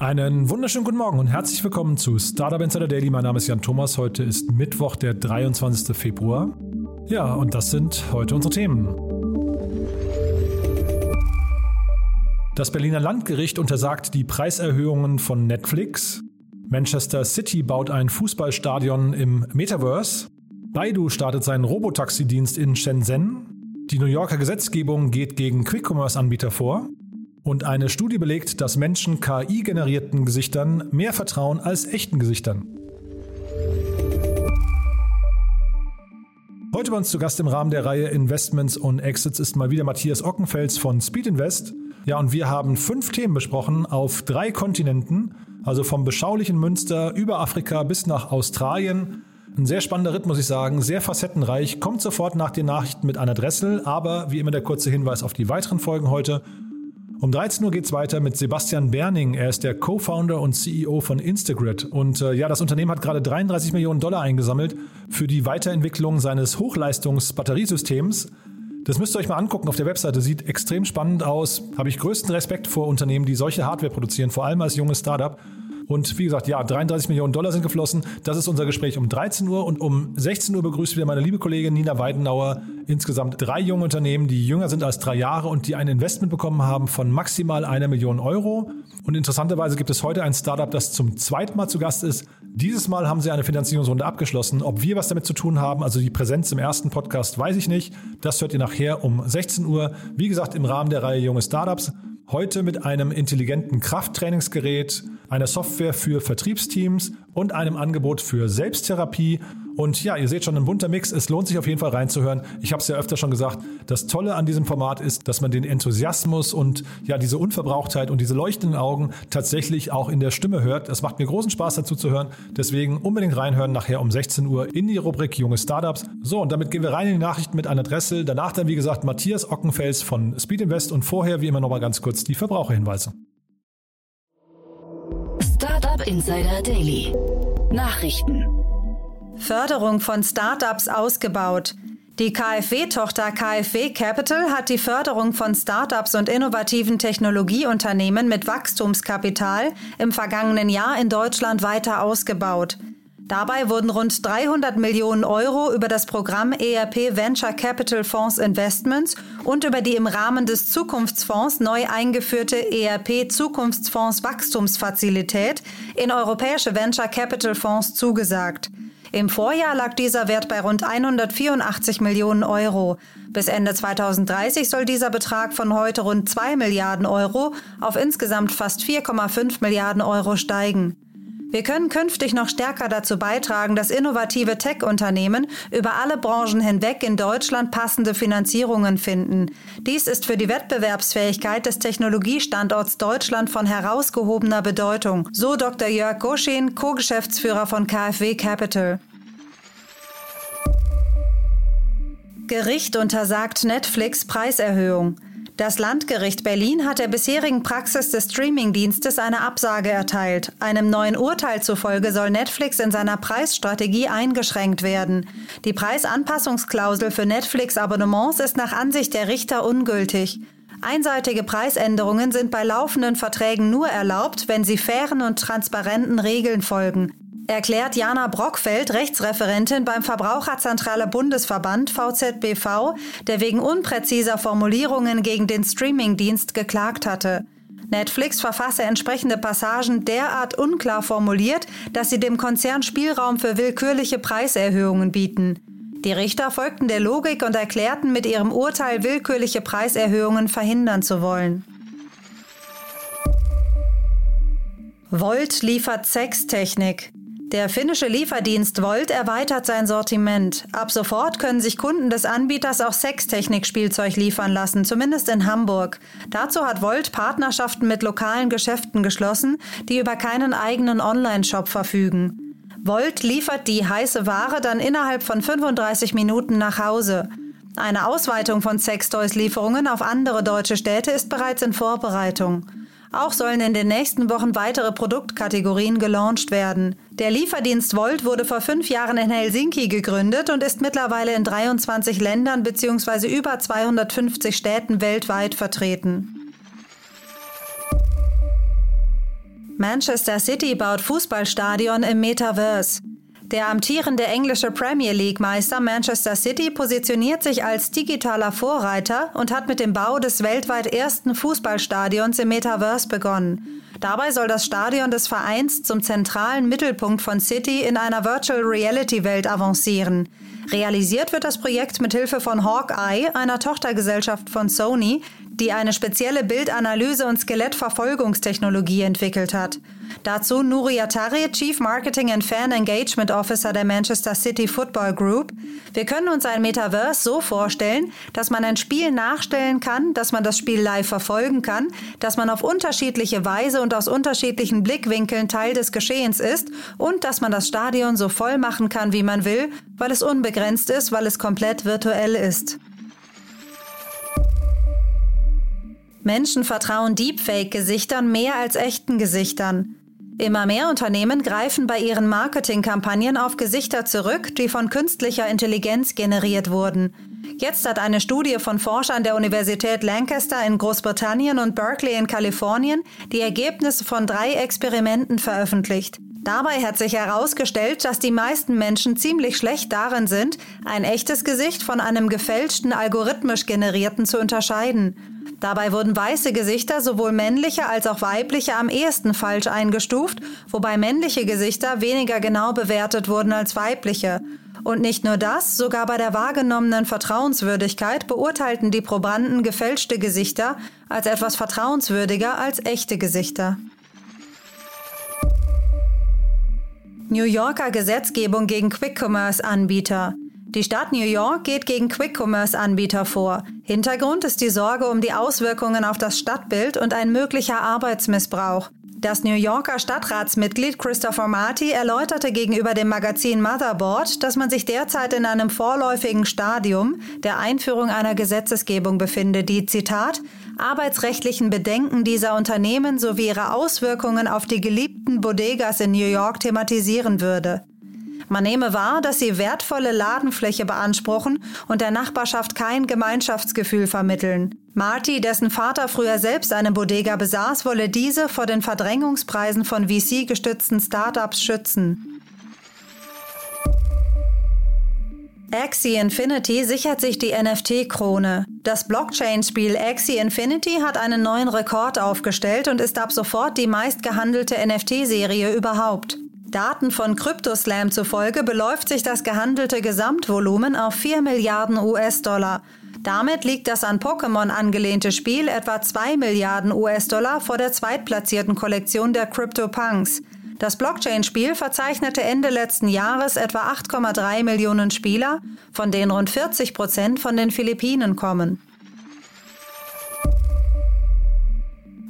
Einen wunderschönen guten Morgen und herzlich willkommen zu Startup Insider Daily. Mein Name ist Jan Thomas. Heute ist Mittwoch, der 23. Februar. Ja, und das sind heute unsere Themen. Das Berliner Landgericht untersagt die Preiserhöhungen von Netflix. Manchester City baut ein Fußballstadion im Metaverse. Baidu startet seinen Robotaxi-Dienst in Shenzhen. Die New Yorker Gesetzgebung geht gegen Quick-Commerce-Anbieter vor. Und eine Studie belegt, dass Menschen KI-generierten Gesichtern mehr vertrauen als echten Gesichtern. Heute bei uns zu Gast im Rahmen der Reihe Investments und Exits ist mal wieder Matthias Ockenfels von Speed Invest. Ja, und wir haben fünf Themen besprochen auf drei Kontinenten, also vom beschaulichen Münster über Afrika bis nach Australien. Ein sehr spannender Ritt, muss ich sagen, sehr facettenreich. Kommt sofort nach den Nachrichten mit einer Dressel, aber wie immer der kurze Hinweis auf die weiteren Folgen heute. Um 13 Uhr geht es weiter mit Sebastian Berning. Er ist der Co-Founder und CEO von Instagrid. Und äh, ja, das Unternehmen hat gerade 33 Millionen Dollar eingesammelt für die Weiterentwicklung seines Hochleistungs-Batteriesystems. Das müsst ihr euch mal angucken auf der Webseite. Sieht extrem spannend aus. Habe ich größten Respekt vor Unternehmen, die solche Hardware produzieren, vor allem als junges Startup. Und wie gesagt, ja, 33 Millionen Dollar sind geflossen. Das ist unser Gespräch um 13 Uhr. Und um 16 Uhr begrüßt wieder meine liebe Kollegin Nina Weidenauer insgesamt drei junge Unternehmen, die jünger sind als drei Jahre und die ein Investment bekommen haben von maximal einer Million Euro. Und interessanterweise gibt es heute ein Startup, das zum zweiten Mal zu Gast ist. Dieses Mal haben sie eine Finanzierungsrunde abgeschlossen. Ob wir was damit zu tun haben, also die Präsenz im ersten Podcast, weiß ich nicht. Das hört ihr nachher um 16 Uhr. Wie gesagt, im Rahmen der Reihe Junge Startups. Heute mit einem intelligenten Krafttrainingsgerät, einer Software für Vertriebsteams und einem Angebot für Selbsttherapie. Und ja, ihr seht schon ein bunter Mix. Es lohnt sich auf jeden Fall reinzuhören. Ich habe es ja öfter schon gesagt. Das Tolle an diesem Format ist, dass man den Enthusiasmus und ja diese Unverbrauchtheit und diese leuchtenden Augen tatsächlich auch in der Stimme hört. Es macht mir großen Spaß dazu zu hören. Deswegen unbedingt reinhören nachher um 16 Uhr in die Rubrik Junge Startups. So, und damit gehen wir rein in die Nachrichten mit einer Dressel. Danach dann, wie gesagt, Matthias Ockenfels von Speed Invest und vorher, wie immer, nochmal ganz kurz die Verbraucherhinweise. Startup Insider Daily. Nachrichten. Förderung von Startups ausgebaut. Die KfW-Tochter KfW Capital hat die Förderung von Startups und innovativen Technologieunternehmen mit Wachstumskapital im vergangenen Jahr in Deutschland weiter ausgebaut. Dabei wurden rund 300 Millionen Euro über das Programm ERP Venture Capital Fonds Investments und über die im Rahmen des Zukunftsfonds neu eingeführte ERP Zukunftsfonds Wachstumsfazilität in europäische Venture Capital Fonds zugesagt. Im Vorjahr lag dieser Wert bei rund 184 Millionen Euro. Bis Ende 2030 soll dieser Betrag von heute rund 2 Milliarden Euro auf insgesamt fast 4,5 Milliarden Euro steigen. Wir können künftig noch stärker dazu beitragen, dass innovative Tech-Unternehmen über alle Branchen hinweg in Deutschland passende Finanzierungen finden. Dies ist für die Wettbewerbsfähigkeit des Technologiestandorts Deutschland von herausgehobener Bedeutung, so Dr. Jörg Goschin, Co-Geschäftsführer von KfW Capital. Gericht untersagt Netflix Preiserhöhung. Das Landgericht Berlin hat der bisherigen Praxis des Streamingdienstes eine Absage erteilt. Einem neuen Urteil zufolge soll Netflix in seiner Preisstrategie eingeschränkt werden. Die Preisanpassungsklausel für Netflix-Abonnements ist nach Ansicht der Richter ungültig. Einseitige Preisänderungen sind bei laufenden Verträgen nur erlaubt, wenn sie fairen und transparenten Regeln folgen erklärt Jana Brockfeld, Rechtsreferentin beim Verbraucherzentrale Bundesverband VZBV, der wegen unpräziser Formulierungen gegen den Streamingdienst geklagt hatte. Netflix verfasse entsprechende Passagen derart unklar formuliert, dass sie dem Konzern Spielraum für willkürliche Preiserhöhungen bieten. Die Richter folgten der Logik und erklärten mit ihrem Urteil willkürliche Preiserhöhungen verhindern zu wollen. Volt liefert Sextechnik. Der finnische Lieferdienst Volt erweitert sein Sortiment. Ab sofort können sich Kunden des Anbieters auch Sextechnik-Spielzeug liefern lassen, zumindest in Hamburg. Dazu hat Volt Partnerschaften mit lokalen Geschäften geschlossen, die über keinen eigenen Online-Shop verfügen. Volt liefert die heiße Ware dann innerhalb von 35 Minuten nach Hause. Eine Ausweitung von Sextoys-Lieferungen auf andere deutsche Städte ist bereits in Vorbereitung. Auch sollen in den nächsten Wochen weitere Produktkategorien gelauncht werden. Der Lieferdienst Volt wurde vor fünf Jahren in Helsinki gegründet und ist mittlerweile in 23 Ländern bzw. über 250 Städten weltweit vertreten. Manchester City baut Fußballstadion im Metaverse. Der amtierende englische Premier League-Meister Manchester City positioniert sich als digitaler Vorreiter und hat mit dem Bau des weltweit ersten Fußballstadions im Metaverse begonnen. Dabei soll das Stadion des Vereins zum zentralen Mittelpunkt von City in einer Virtual Reality Welt avancieren. Realisiert wird das Projekt mit Hilfe von Hawkeye, einer Tochtergesellschaft von Sony, die eine spezielle Bildanalyse und Skelettverfolgungstechnologie entwickelt hat. Dazu Nuri Atari, Chief Marketing and Fan Engagement Officer der Manchester City Football Group. Wir können uns ein Metaverse so vorstellen, dass man ein Spiel nachstellen kann, dass man das Spiel live verfolgen kann, dass man auf unterschiedliche Weise und aus unterschiedlichen Blickwinkeln Teil des Geschehens ist und dass man das Stadion so voll machen kann, wie man will, weil es unbegrenzt ist, weil es komplett virtuell ist. Menschen vertrauen Deepfake-Gesichtern mehr als echten Gesichtern. Immer mehr Unternehmen greifen bei ihren Marketingkampagnen auf Gesichter zurück, die von künstlicher Intelligenz generiert wurden. Jetzt hat eine Studie von Forschern der Universität Lancaster in Großbritannien und Berkeley in Kalifornien die Ergebnisse von drei Experimenten veröffentlicht. Dabei hat sich herausgestellt, dass die meisten Menschen ziemlich schlecht darin sind, ein echtes Gesicht von einem gefälschten, algorithmisch generierten zu unterscheiden. Dabei wurden weiße Gesichter sowohl männliche als auch weibliche am ehesten falsch eingestuft, wobei männliche Gesichter weniger genau bewertet wurden als weibliche. Und nicht nur das, sogar bei der wahrgenommenen Vertrauenswürdigkeit beurteilten die Probanden gefälschte Gesichter als etwas vertrauenswürdiger als echte Gesichter. New Yorker Gesetzgebung gegen Quick-Commerce-Anbieter. Die Stadt New York geht gegen Quick-Commerce-Anbieter vor. Hintergrund ist die Sorge um die Auswirkungen auf das Stadtbild und ein möglicher Arbeitsmissbrauch. Das New Yorker Stadtratsmitglied Christopher Marty erläuterte gegenüber dem Magazin Motherboard, dass man sich derzeit in einem vorläufigen Stadium der Einführung einer Gesetzesgebung befinde, die, Zitat, arbeitsrechtlichen Bedenken dieser Unternehmen sowie ihre Auswirkungen auf die geliebten Bodegas in New York thematisieren würde. Man nehme wahr, dass sie wertvolle Ladenfläche beanspruchen und der Nachbarschaft kein Gemeinschaftsgefühl vermitteln. Marty, dessen Vater früher selbst eine Bodega besaß, wolle diese vor den Verdrängungspreisen von VC-gestützten Startups schützen. Axie Infinity sichert sich die NFT-Krone. Das Blockchain-Spiel Axie Infinity hat einen neuen Rekord aufgestellt und ist ab sofort die meistgehandelte NFT-Serie überhaupt. Daten von CryptoSlam zufolge beläuft sich das gehandelte Gesamtvolumen auf 4 Milliarden US-Dollar. Damit liegt das an Pokémon angelehnte Spiel etwa 2 Milliarden US-Dollar vor der zweitplatzierten Kollektion der CryptoPunks. Das Blockchain-Spiel verzeichnete Ende letzten Jahres etwa 8,3 Millionen Spieler, von denen rund 40 Prozent von den Philippinen kommen.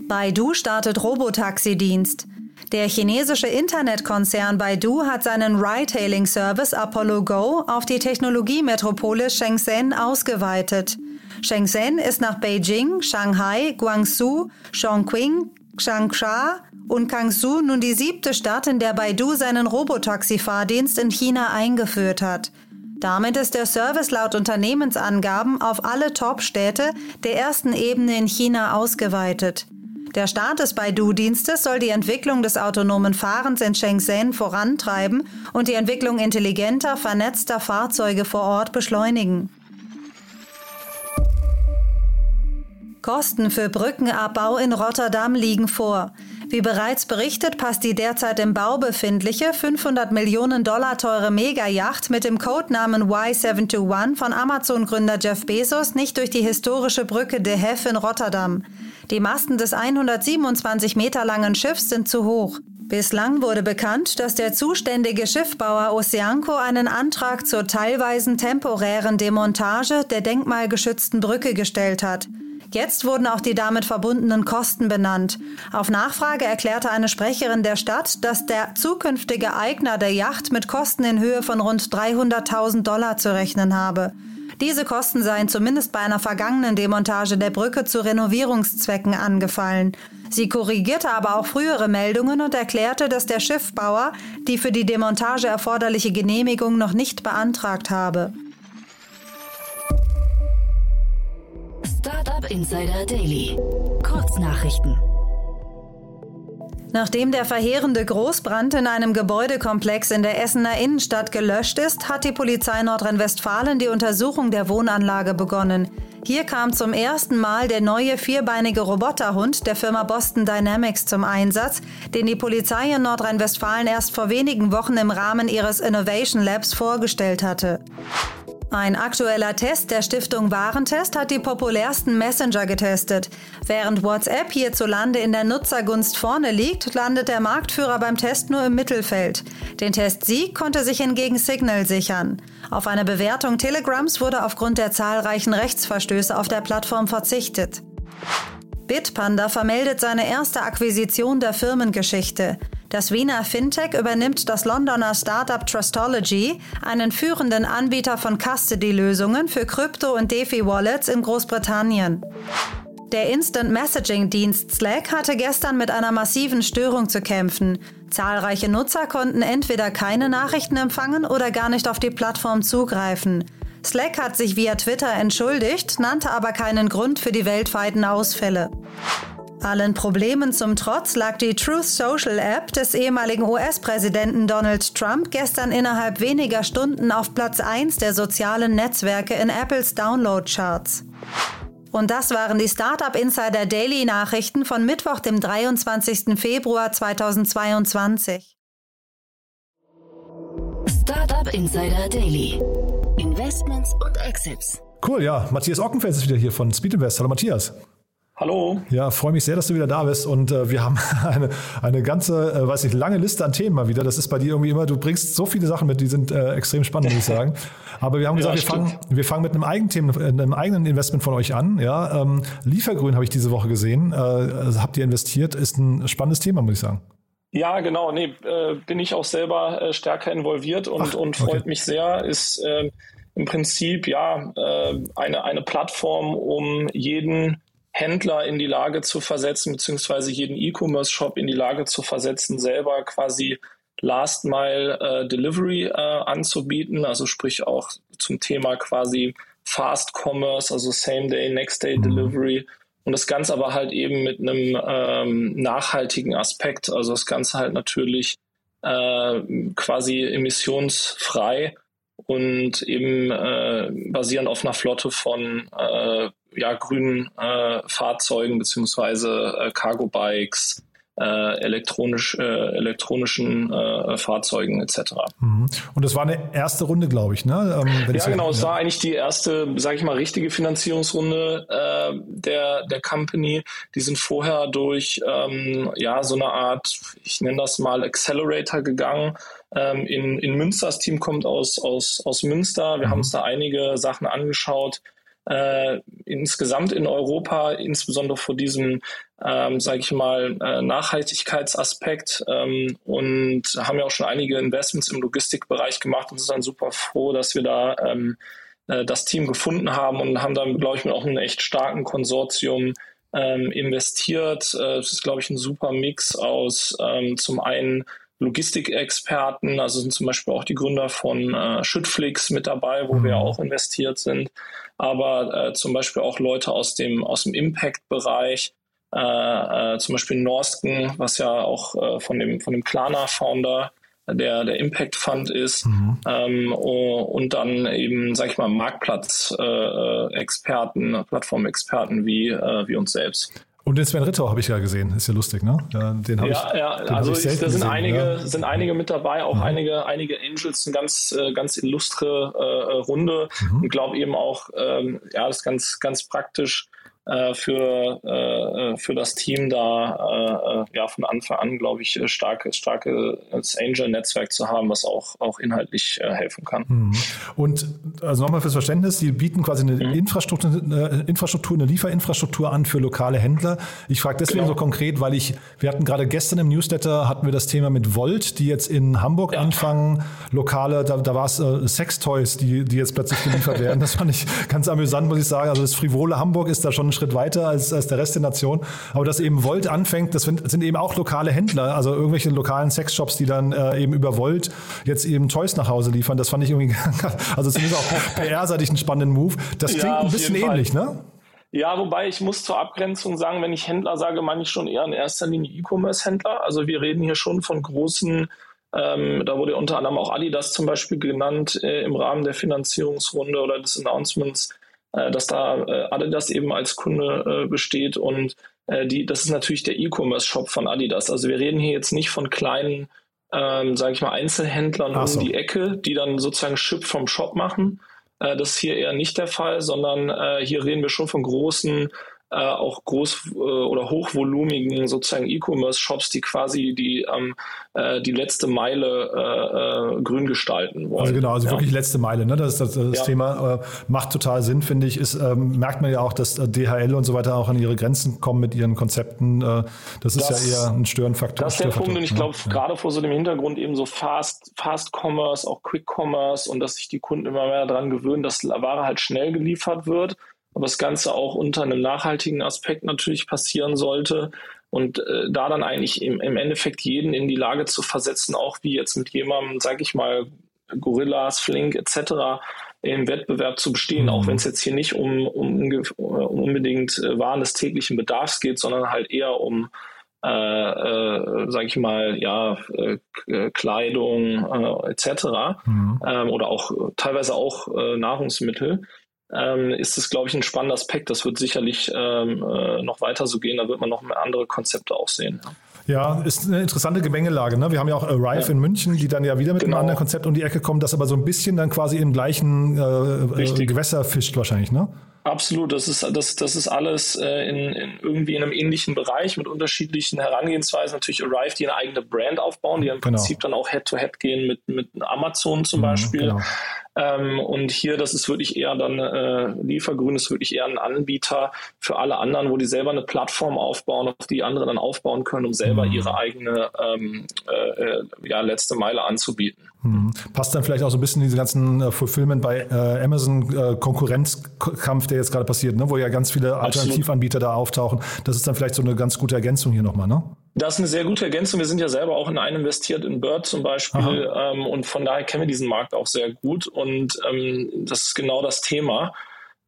Baidu startet Robotaxi-Dienst. Der chinesische Internetkonzern Baidu hat seinen Ride-Hailing-Service Apollo Go auf die Technologiemetropole Shenzhen ausgeweitet. Shenzhen ist nach Beijing, Shanghai, Guangzhou, Chongqing, Changsha und Kangsu nun die siebte Stadt, in der Baidu seinen Robotaxi-Fahrdienst in China eingeführt hat. Damit ist der Service laut Unternehmensangaben auf alle Top-Städte der ersten Ebene in China ausgeweitet. Der Start des Baidu-Dienstes soll die Entwicklung des autonomen Fahrens in Shenzhen vorantreiben und die Entwicklung intelligenter, vernetzter Fahrzeuge vor Ort beschleunigen. Kosten für Brückenabbau in Rotterdam liegen vor. Wie bereits berichtet, passt die derzeit im Bau befindliche 500 Millionen Dollar teure Megayacht mit dem Codenamen Y721 von Amazon-Gründer Jeff Bezos nicht durch die historische Brücke De Hef in Rotterdam. Die Masten des 127 Meter langen Schiffs sind zu hoch. Bislang wurde bekannt, dass der zuständige Schiffbauer Oceanco einen Antrag zur teilweisen temporären Demontage der denkmalgeschützten Brücke gestellt hat. Jetzt wurden auch die damit verbundenen Kosten benannt. Auf Nachfrage erklärte eine Sprecherin der Stadt, dass der zukünftige Eigner der Yacht mit Kosten in Höhe von rund 300.000 Dollar zu rechnen habe. Diese Kosten seien zumindest bei einer vergangenen Demontage der Brücke zu Renovierungszwecken angefallen. Sie korrigierte aber auch frühere Meldungen und erklärte, dass der Schiffbauer die für die Demontage erforderliche Genehmigung noch nicht beantragt habe. Startup Insider Daily. Kurznachrichten. Nachdem der verheerende Großbrand in einem Gebäudekomplex in der Essener Innenstadt gelöscht ist, hat die Polizei Nordrhein-Westfalen die Untersuchung der Wohnanlage begonnen. Hier kam zum ersten Mal der neue vierbeinige Roboterhund der Firma Boston Dynamics zum Einsatz, den die Polizei in Nordrhein-Westfalen erst vor wenigen Wochen im Rahmen ihres Innovation Labs vorgestellt hatte. Ein aktueller Test der Stiftung Warentest hat die populärsten Messenger getestet. Während WhatsApp hierzulande in der Nutzergunst vorne liegt, landet der Marktführer beim Test nur im Mittelfeld. Den Testsieg konnte sich hingegen Signal sichern. Auf eine Bewertung Telegrams wurde aufgrund der zahlreichen Rechtsverstöße auf der Plattform verzichtet. Bitpanda vermeldet seine erste Akquisition der Firmengeschichte. Das Wiener Fintech übernimmt das Londoner Startup Trustology, einen führenden Anbieter von Custody-Lösungen für Krypto- und DeFi-Wallets in Großbritannien. Der Instant Messaging-Dienst Slack hatte gestern mit einer massiven Störung zu kämpfen. Zahlreiche Nutzer konnten entweder keine Nachrichten empfangen oder gar nicht auf die Plattform zugreifen. Slack hat sich via Twitter entschuldigt, nannte aber keinen Grund für die weltweiten Ausfälle. Allen Problemen zum Trotz lag die Truth Social App des ehemaligen US-Präsidenten Donald Trump gestern innerhalb weniger Stunden auf Platz 1 der sozialen Netzwerke in Apples Download-Charts. Und das waren die Startup Insider Daily Nachrichten von Mittwoch, dem 23. Februar 2022. Startup Insider Daily. Investments und Exits. Cool, ja. Matthias Ockenfels ist wieder hier von Speed Invest. Hallo Matthias. Hallo. Ja, freue mich sehr, dass du wieder da bist. Und äh, wir haben eine, eine ganze, äh, weiß ich, lange Liste an Themen mal wieder. Das ist bei dir irgendwie immer, du bringst so viele Sachen mit, die sind äh, extrem spannend, muss ich sagen. Aber wir haben gesagt, ja, wir, fangen, wir fangen mit einem eigenen, einem eigenen Investment von euch an. Ja, ähm, Liefergrün habe ich diese Woche gesehen. Äh, also habt ihr investiert? Ist ein spannendes Thema, muss ich sagen. Ja, genau. Nee, äh, bin ich auch selber äh, stärker involviert und, Ach, und freut okay. mich sehr. Ist äh, im Prinzip ja äh, eine, eine Plattform, um jeden Händler in die Lage zu versetzen, beziehungsweise jeden E-Commerce-Shop in die Lage zu versetzen, selber quasi Last Mile äh, Delivery äh, anzubieten, also sprich auch zum Thema quasi Fast Commerce, also Same Day, Next Day mhm. Delivery. Und das Ganze aber halt eben mit einem ähm, nachhaltigen Aspekt, also das Ganze halt natürlich äh, quasi emissionsfrei und eben äh, basierend auf einer Flotte von äh, ja, grünen äh, Fahrzeugen beziehungsweise äh, Cargo-Bikes, äh, elektronisch, äh, elektronischen äh, Fahrzeugen etc. Mhm. Und das war eine erste Runde, glaube ich, ne? Ähm, ja, genau. Es war eigentlich die erste, sage ich mal, richtige Finanzierungsrunde äh, der der Company. Die sind vorher durch ähm, ja so eine Art, ich nenne das mal Accelerator gegangen. Ähm, in, in Münster, das Team kommt aus aus aus Münster. Wir mhm. haben uns da einige Sachen angeschaut äh, insgesamt in Europa, insbesondere vor diesem, ähm, sage ich mal, äh, Nachhaltigkeitsaspekt ähm, und haben ja auch schon einige Investments im Logistikbereich gemacht und sind dann super froh, dass wir da ähm, äh, das Team gefunden haben und haben dann, glaube ich, mit auch einem echt starken Konsortium ähm, investiert. Äh, es ist, glaube ich, ein super Mix aus ähm, zum einen Logistikexperten, also sind zum Beispiel auch die Gründer von äh, Schüttflix mit dabei, wo mhm. wir auch investiert sind, aber äh, zum Beispiel auch Leute aus dem, aus dem Impact-Bereich, äh, äh, zum Beispiel Norsken, was ja auch äh, von dem, von dem Klarna-Founder der, der Impact Fund ist mhm. ähm, und dann eben, sag ich mal, Marktplatz-Experten, äh, Plattformexperten wie, äh, wie uns selbst. Und den Sven Ritter habe ich ja gesehen, ist ja lustig, ne? Ja, den habe ja, ich, ja, den also ich da sind gesehen, einige, ja. sind einige mit dabei, auch mhm. einige, einige Angels, eine ganz, äh, ganz illustre äh, Runde mhm. und glaube eben auch, ähm, ja, das ist ganz, ganz praktisch. Äh, für, äh, für das Team da äh, ja von Anfang an, glaube ich, starke, starkes Angel-Netzwerk zu haben, was auch, auch inhaltlich helfen kann. Mhm. Und also nochmal fürs Verständnis, Sie bieten quasi eine mhm. Infrastruktur, eine Infrastruktur, eine Lieferinfrastruktur an für lokale Händler. Ich frage deswegen genau. so konkret, weil ich, wir hatten gerade gestern im Newsletter hatten wir das Thema mit Volt, die jetzt in Hamburg ja. anfangen, lokale, da, da war es äh, Sextoys, die, die jetzt plötzlich geliefert werden. Das fand ich ganz amüsant, muss ich sagen. Also das frivole Hamburg ist da schon einen Schritt weiter als, als der Rest der Nation. Aber dass eben Volt anfängt, das sind, sind eben auch lokale Händler, also irgendwelche lokalen Sexshops, die dann äh, eben über Volt jetzt eben Toys nach Hause liefern. Das fand ich irgendwie, also zumindest auch PR-seitig einen spannenden Move. Das klingt ja, ein bisschen ähnlich, ne? Ja, wobei ich muss zur Abgrenzung sagen, wenn ich Händler sage, meine ich schon eher in erster Linie E-Commerce-Händler. Also wir reden hier schon von großen ähm, da wurde unter anderem auch Adidas zum Beispiel genannt äh, im Rahmen der Finanzierungsrunde oder des Announcements, dass da äh, Adidas eben als Kunde äh, besteht und äh, die, das ist natürlich der E-Commerce-Shop von Adidas. Also wir reden hier jetzt nicht von kleinen, ähm, sage ich mal, Einzelhändlern so. um die Ecke, die dann sozusagen Ship vom Shop machen. Äh, das ist hier eher nicht der Fall, sondern äh, hier reden wir schon von großen äh, auch groß äh, oder hochvolumigen sozusagen E-Commerce-Shops, die quasi die ähm, äh, die letzte Meile äh, äh, grün gestalten wollen. Also genau, also ja. wirklich letzte Meile. Ne? Das, das, das ja. Thema äh, macht total Sinn, finde ich. Ist, ähm, merkt man ja auch, dass DHL und so weiter auch an ihre Grenzen kommen mit ihren Konzepten. Das ist das, ja eher ein Störenfaktor. Das ist der Punkt und ich glaube, ja. gerade vor so dem Hintergrund eben so Fast, Fast Commerce, auch Quick Commerce und dass sich die Kunden immer mehr daran gewöhnen, dass Ware halt schnell geliefert wird aber das Ganze auch unter einem nachhaltigen Aspekt natürlich passieren sollte und äh, da dann eigentlich im, im Endeffekt jeden in die Lage zu versetzen, auch wie jetzt mit jemandem, sag ich mal, Gorillas, Flink etc. im Wettbewerb zu bestehen, mhm. auch wenn es jetzt hier nicht um, um, um unbedingt äh, Waren des täglichen Bedarfs geht, sondern halt eher um äh, äh, sage ich mal, ja, äh, Kleidung äh, etc. Mhm. Ähm, oder auch teilweise auch äh, Nahrungsmittel ähm, ist es, glaube ich, ein spannender Aspekt. Das wird sicherlich ähm, äh, noch weiter so gehen. Da wird man noch andere Konzepte auch sehen. Ja. ist eine interessante Gemengelage. Ne? Wir haben ja auch Arrive ja. in München, die dann ja wieder mit genau. einem anderen Konzept um die Ecke kommen, das aber so ein bisschen dann quasi im gleichen äh, äh Gewässer fischt wahrscheinlich, ne? Absolut, das ist, das, das ist alles äh, in, in irgendwie in einem ähnlichen Bereich mit unterschiedlichen Herangehensweisen. Natürlich Arrive, die eine eigene Brand aufbauen, die im genau. Prinzip dann auch Head-to-Head -head gehen mit, mit Amazon zum mhm, Beispiel. Genau. Ähm, und hier, das ist wirklich eher dann, äh, Liefergrün ist wirklich eher ein Anbieter für alle anderen, wo die selber eine Plattform aufbauen, auf die andere dann aufbauen können, um selber mhm. ihre eigene ähm, äh, äh ja, letzte Meile anzubieten. Mhm. Passt dann vielleicht auch so ein bisschen diese ganzen äh, Fulfillment bei äh, Amazon äh, Konkurrenzkampf, der jetzt gerade passiert, ne? wo ja ganz viele Alternativanbieter da auftauchen. Das ist dann vielleicht so eine ganz gute Ergänzung hier nochmal, ne? Das ist eine sehr gute Ergänzung. Wir sind ja selber auch in einen investiert, in Bird zum Beispiel. Ähm, und von daher kennen wir diesen Markt auch sehr gut. Und ähm, das ist genau das Thema.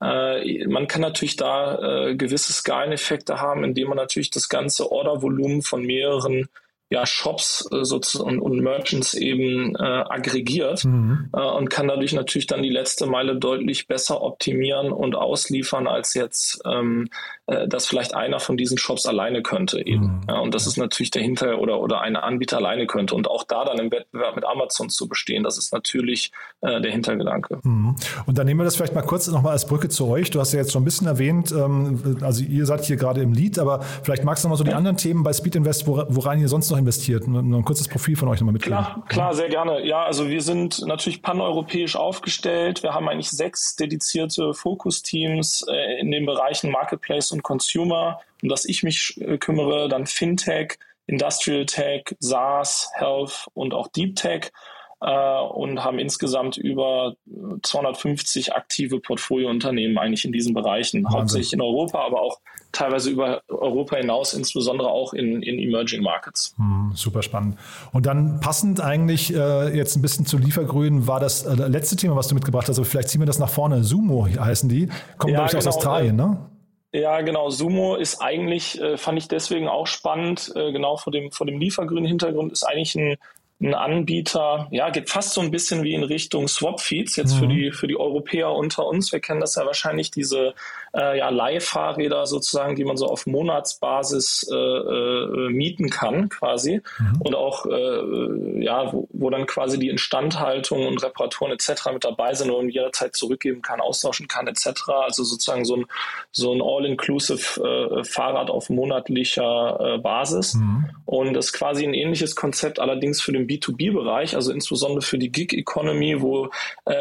Äh, man kann natürlich da äh, gewisse Skaleneffekte haben, indem man natürlich das ganze Ordervolumen von mehreren ja, Shops äh, sozusagen und, Merchants eben äh, aggregiert mhm. äh, und kann dadurch natürlich dann die letzte Meile deutlich besser optimieren und ausliefern, als jetzt ähm, äh, das vielleicht einer von diesen Shops alleine könnte eben. Mhm. Ja, und das ist natürlich dahinter oder, oder ein Anbieter alleine könnte. Und auch da dann im Wettbewerb mit Amazon zu bestehen, das ist natürlich äh, der Hintergedanke. Mhm. Und dann nehmen wir das vielleicht mal kurz nochmal als Brücke zu euch. Du hast ja jetzt schon ein bisschen erwähnt, ähm, also ihr seid hier gerade im Lead, aber vielleicht magst du nochmal so die anderen Themen bei Speed Invest, woran ihr sonst noch investiert. Nur ein kurzes Profil von euch nochmal mitgeben. Klar, klar, sehr gerne. Ja, also wir sind natürlich paneuropäisch aufgestellt. Wir haben eigentlich sechs dedizierte Fokusteams äh, in den Bereichen Marketplace und Consumer, um das ich mich äh, kümmere, dann Fintech, Industrial Tech, SaaS, Health und auch Deep Tech äh, und haben insgesamt über 250 aktive Portfoliounternehmen eigentlich in diesen Bereichen, Wahnsinn. hauptsächlich in Europa, aber auch teilweise über Europa hinaus, insbesondere auch in, in Emerging Markets. Hm, super spannend. Und dann passend eigentlich äh, jetzt ein bisschen zu Liefergrün war das äh, letzte Thema, was du mitgebracht hast, aber vielleicht ziehen wir das nach vorne. Sumo heißen die, kommen ja, glaube ich genau, aus Australien, ne? Ja, genau. Sumo ist eigentlich, äh, fand ich deswegen auch spannend, äh, genau vor dem, vor dem Liefergrün-Hintergrund, ist eigentlich ein ein Anbieter, ja, geht fast so ein bisschen wie in Richtung Swap-Feeds, jetzt mhm. für die, für die Europäer unter uns. Wir kennen das ja wahrscheinlich, diese äh, ja, Leihfahrräder sozusagen, die man so auf Monatsbasis äh, äh, mieten kann, quasi. Mhm. Und auch, äh, ja, wo, wo dann quasi die Instandhaltung und Reparaturen etc. mit dabei sind und jederzeit zurückgeben kann, austauschen kann, etc. Also sozusagen so ein, so ein All-Inclusive äh, Fahrrad auf monatlicher äh, Basis. Mhm. Und das ist quasi ein ähnliches Konzept, allerdings für den B2B-Bereich, also insbesondere für die Gig-Economy, wo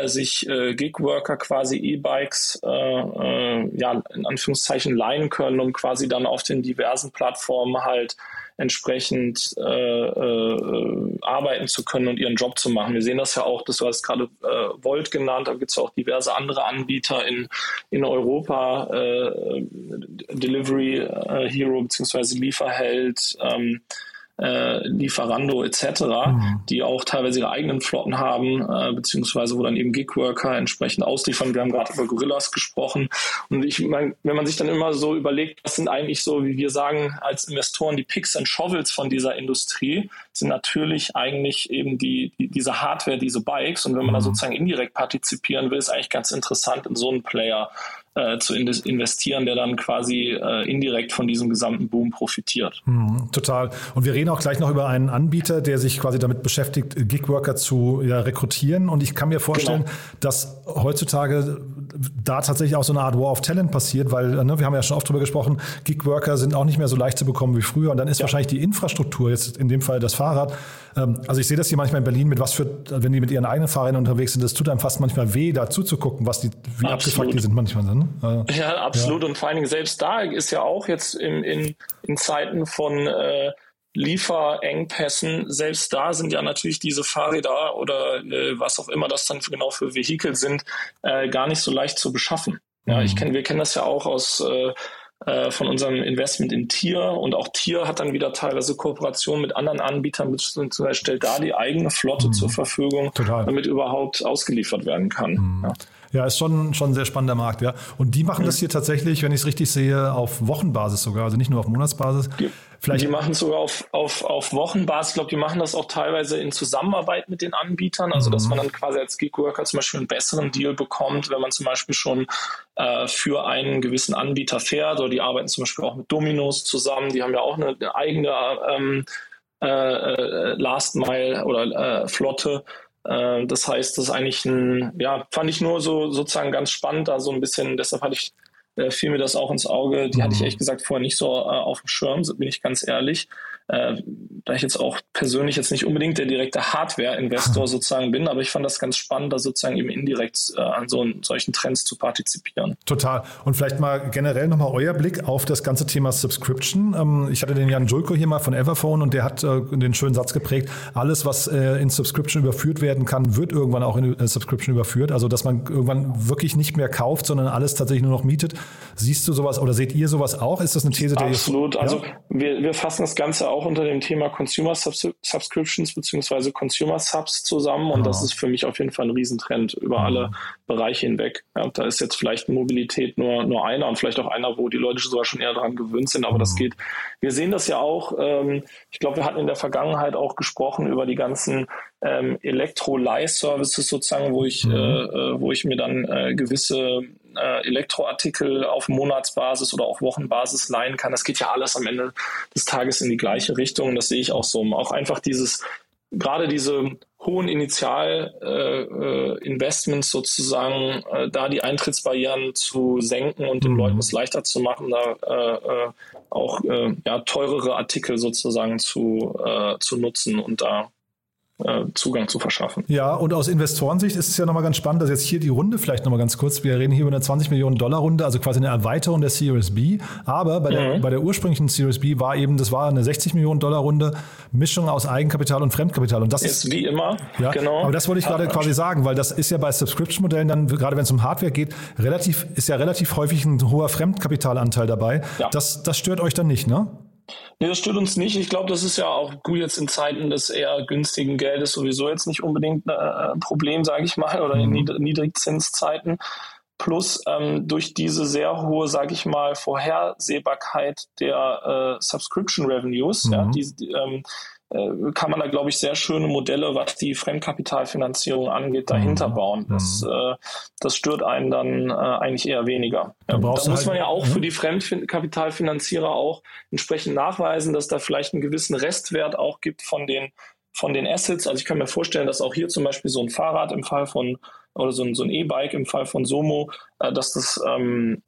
sich Gig-Worker quasi E-Bikes ja, in Anführungszeichen leihen können, um quasi dann auf den diversen Plattformen halt entsprechend äh, äh, arbeiten zu können und ihren Job zu machen. Wir sehen das ja auch, das du hast gerade äh, Volt genannt, da gibt es auch diverse andere Anbieter in, in Europa, äh, Delivery äh, Hero bzw. Lieferheld, ähm, äh, Lieferando etc., mhm. die auch teilweise ihre eigenen Flotten haben, äh, beziehungsweise wo dann eben Gigworker entsprechend ausliefern. Wir haben gerade über Gorillas gesprochen. Und ich meine, wenn man sich dann immer so überlegt, was sind eigentlich so, wie wir sagen, als Investoren die Picks and Shovels von dieser Industrie, sind natürlich eigentlich eben die, die diese Hardware, diese Bikes. Und wenn man mhm. da sozusagen indirekt partizipieren will, ist eigentlich ganz interessant, in so einen Player äh, zu investieren, der dann quasi äh, indirekt von diesem gesamten Boom profitiert. Mhm, total. Und wir reden auch gleich noch über einen Anbieter, der sich quasi damit beschäftigt, Gigworker zu ja, rekrutieren. Und ich kann mir vorstellen, genau. dass heutzutage da tatsächlich auch so eine Art War of Talent passiert, weil ne, wir haben ja schon oft drüber gesprochen, Gigworker sind auch nicht mehr so leicht zu bekommen wie früher. Und dann ist ja. wahrscheinlich die Infrastruktur, jetzt in dem Fall das Fahrrad, also ich sehe das hier manchmal in Berlin mit was für, wenn die mit ihren eigenen Fahrrädern unterwegs sind, das tut einem fast manchmal weh, da zuzugucken, was die, wie absolut. abgefuckt die sind manchmal. Ne? Äh, ja, absolut. Ja. Und vor allen Dingen selbst da ist ja auch jetzt in, in, in Zeiten von äh, Lieferengpässen, selbst da sind ja natürlich diese Fahrräder oder äh, was auch immer das dann genau für Vehikel sind, äh, gar nicht so leicht zu beschaffen. Ja, mhm. ich kenne, wir kennen das ja auch aus äh, äh, von unserem Investment in Tier und auch Tier hat dann wieder teilweise Kooperationen mit anderen Anbietern, beziehungsweise stellt da die eigene Flotte mhm. zur Verfügung, Total. damit überhaupt ausgeliefert werden kann. Mhm. Ja. Ja, ist schon, schon ein sehr spannender Markt, ja. Und die machen das hier tatsächlich, wenn ich es richtig sehe, auf Wochenbasis sogar, also nicht nur auf Monatsbasis. Die, Vielleicht die machen es sogar auf, auf, auf Wochenbasis. Ich glaube, die machen das auch teilweise in Zusammenarbeit mit den Anbietern, also mhm. dass man dann quasi als Geekworker zum Beispiel einen besseren Deal bekommt, wenn man zum Beispiel schon äh, für einen gewissen Anbieter fährt oder die arbeiten zum Beispiel auch mit Dominos zusammen. Die haben ja auch eine, eine eigene ähm, äh, äh Last Mile oder äh, Flotte. Äh, das heißt, das ist eigentlich ein, ja, fand ich nur so sozusagen ganz spannend, da so ein bisschen, deshalb hatte ich, äh, fiel mir das auch ins Auge. Die hatte ich mhm. ehrlich gesagt vorher nicht so äh, auf dem Schirm, bin ich ganz ehrlich äh, da ich jetzt auch persönlich jetzt nicht unbedingt der direkte Hardware-Investor sozusagen bin, aber ich fand das ganz spannend, da sozusagen eben indirekt äh, an so solchen Trends zu partizipieren. Total. Und vielleicht mal generell nochmal euer Blick auf das ganze Thema Subscription. Ähm, ich hatte den Jan Julko hier mal von Everphone und der hat äh, den schönen Satz geprägt, alles, was äh, in Subscription überführt werden kann, wird irgendwann auch in äh, Subscription überführt. Also, dass man irgendwann wirklich nicht mehr kauft, sondern alles tatsächlich nur noch mietet. Siehst du sowas oder seht ihr sowas auch? Ist das eine These, der Absolut. Ihr, also, wir, wir fassen das Ganze auch unter dem Thema Consumer Subscriptions beziehungsweise Consumer Subs zusammen und oh. das ist für mich auf jeden Fall ein Riesentrend über alle Bereiche hinweg. Ja, da ist jetzt vielleicht Mobilität nur, nur einer und vielleicht auch einer, wo die Leute sogar schon eher daran gewöhnt sind, aber das geht. Wir sehen das ja auch, ähm, ich glaube, wir hatten in der Vergangenheit auch gesprochen über die ganzen ähm, Elektro-Leih-Services sozusagen, wo ich, mhm. äh, äh wo ich mir dann äh, gewisse äh, Elektroartikel auf Monatsbasis oder auch Wochenbasis leihen kann. Das geht ja alles am Ende des Tages in die gleiche Richtung. Das sehe ich auch so. Auch einfach dieses, gerade diese hohen Initialinvestments äh, sozusagen, äh, da die Eintrittsbarrieren zu senken und den mhm. Leuten es leichter zu machen, da äh, äh auch äh, ja, teurere Artikel sozusagen zu, äh, zu nutzen und da äh, Zugang zu verschaffen. Ja, und aus Investorensicht ist es ja nochmal ganz spannend, dass jetzt hier die Runde vielleicht nochmal ganz kurz, wir reden hier über eine 20 Millionen Dollar Runde, also quasi eine Erweiterung der Series B, aber bei der, mhm. bei der ursprünglichen Series B war eben, das war eine 60 Millionen Dollar Runde, Mischung aus Eigenkapital und Fremdkapital und das ist, ist wie immer, ja, genau. Aber das wollte ich gerade quasi sagen, weil das ist ja bei Subscription-Modellen dann, gerade wenn es um Hardware geht, relativ, ist ja relativ häufig ein hoher Fremdkapitalanteil dabei. Ja. Das, das stört euch dann nicht, ne? Nee, das stört uns nicht. Ich glaube, das ist ja auch gut jetzt in Zeiten des eher günstigen Geldes sowieso jetzt nicht unbedingt äh, ein Problem, sage ich mal, oder in mhm. Niedrigzinszeiten. Plus ähm, durch diese sehr hohe, sage ich mal, Vorhersehbarkeit der äh, Subscription Revenues, mhm. ja, die, die, ähm, äh, kann man da, glaube ich, sehr schöne Modelle, was die Fremdkapitalfinanzierung angeht, dahinter mhm. bauen. Das, mhm. äh, das stört einen dann äh, eigentlich eher weniger. Da, muss halt, man ja auch mhm. für die Fremdkapitalfinanzierer auch entsprechend nachweisen, dass da vielleicht einen gewissen Restwert auch gibt von den von den Assets. Also ich kann mir vorstellen, dass auch hier zum Beispiel so ein Fahrrad im Fall von oder so ein, so E-Bike im Fall von Somo, äh, dass das ähm,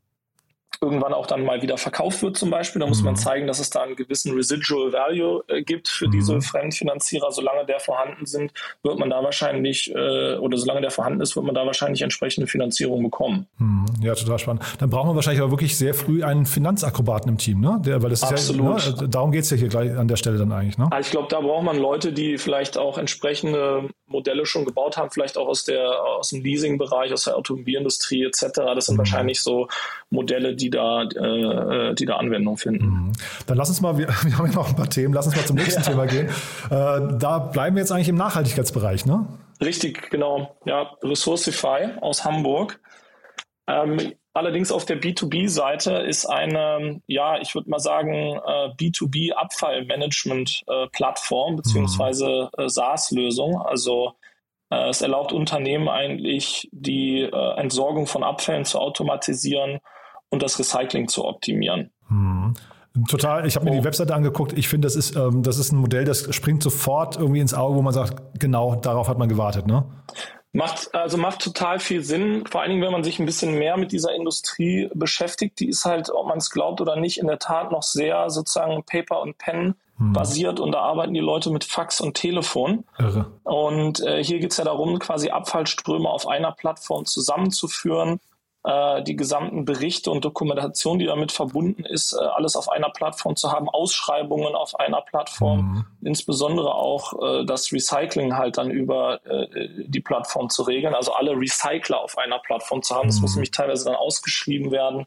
irgendwann auch dann mal wieder verkauft wird zum Beispiel. Da muss mhm. man zeigen, dass es da einen gewissen Residual Value äh, gibt für mhm. diese Fremdfinanzierer. Solange der vorhanden sind, wird man da wahrscheinlich, äh, oder solange der vorhanden ist, wird man da wahrscheinlich entsprechende Finanzierung bekommen. Mhm. Ja, total spannend. Dann brauchen wir wahrscheinlich aber wirklich sehr früh einen Finanzakrobaten im Team, ne? Der, weil das Absolut. Ist ja, ne? Darum geht es ja hier gleich an der Stelle dann eigentlich. Ne? Also ich glaube, da braucht man Leute, die vielleicht auch entsprechende Modelle schon gebaut haben, vielleicht auch aus der aus dem Leasing-Bereich, aus der Automobilindustrie etc. Das sind mhm. wahrscheinlich so Modelle, die da, äh, die da Anwendung finden. Mhm. Dann lass uns mal, wir, wir, haben ja noch ein paar Themen, lass uns mal zum nächsten ja. Thema gehen. Äh, da bleiben wir jetzt eigentlich im Nachhaltigkeitsbereich, ne? Richtig, genau. Ja, Resourcify aus Hamburg. Ähm, allerdings auf der B2B-Seite ist eine, ja, ich würde mal sagen, äh, B2B-Abfallmanagement-Plattform äh, beziehungsweise äh, SaaS-Lösung. Also es erlaubt Unternehmen eigentlich, die Entsorgung von Abfällen zu automatisieren und das Recycling zu optimieren. Hm. Total, ich habe mir die. Webseite angeguckt. Ich finde, das ist, ähm, das ist ein Modell, das springt sofort irgendwie ins Auge, wo man sagt, genau, darauf hat man gewartet, ne? Macht, also macht total viel Sinn, vor allen Dingen, wenn man sich ein bisschen mehr mit dieser Industrie beschäftigt. Die ist halt, ob man es glaubt oder nicht, in der Tat noch sehr sozusagen Paper und Pen hm. basiert und da arbeiten die Leute mit Fax und Telefon. Irre. Und äh, hier geht es ja darum, quasi Abfallströme auf einer Plattform zusammenzuführen äh, die gesamten Berichte und Dokumentation, die damit verbunden ist, äh, alles auf einer Plattform zu haben, Ausschreibungen auf einer Plattform, mhm. insbesondere auch äh, das Recycling halt dann über äh, die Plattform zu regeln, also alle Recycler auf einer Plattform zu haben. Das muss mhm. nämlich teilweise dann ausgeschrieben werden,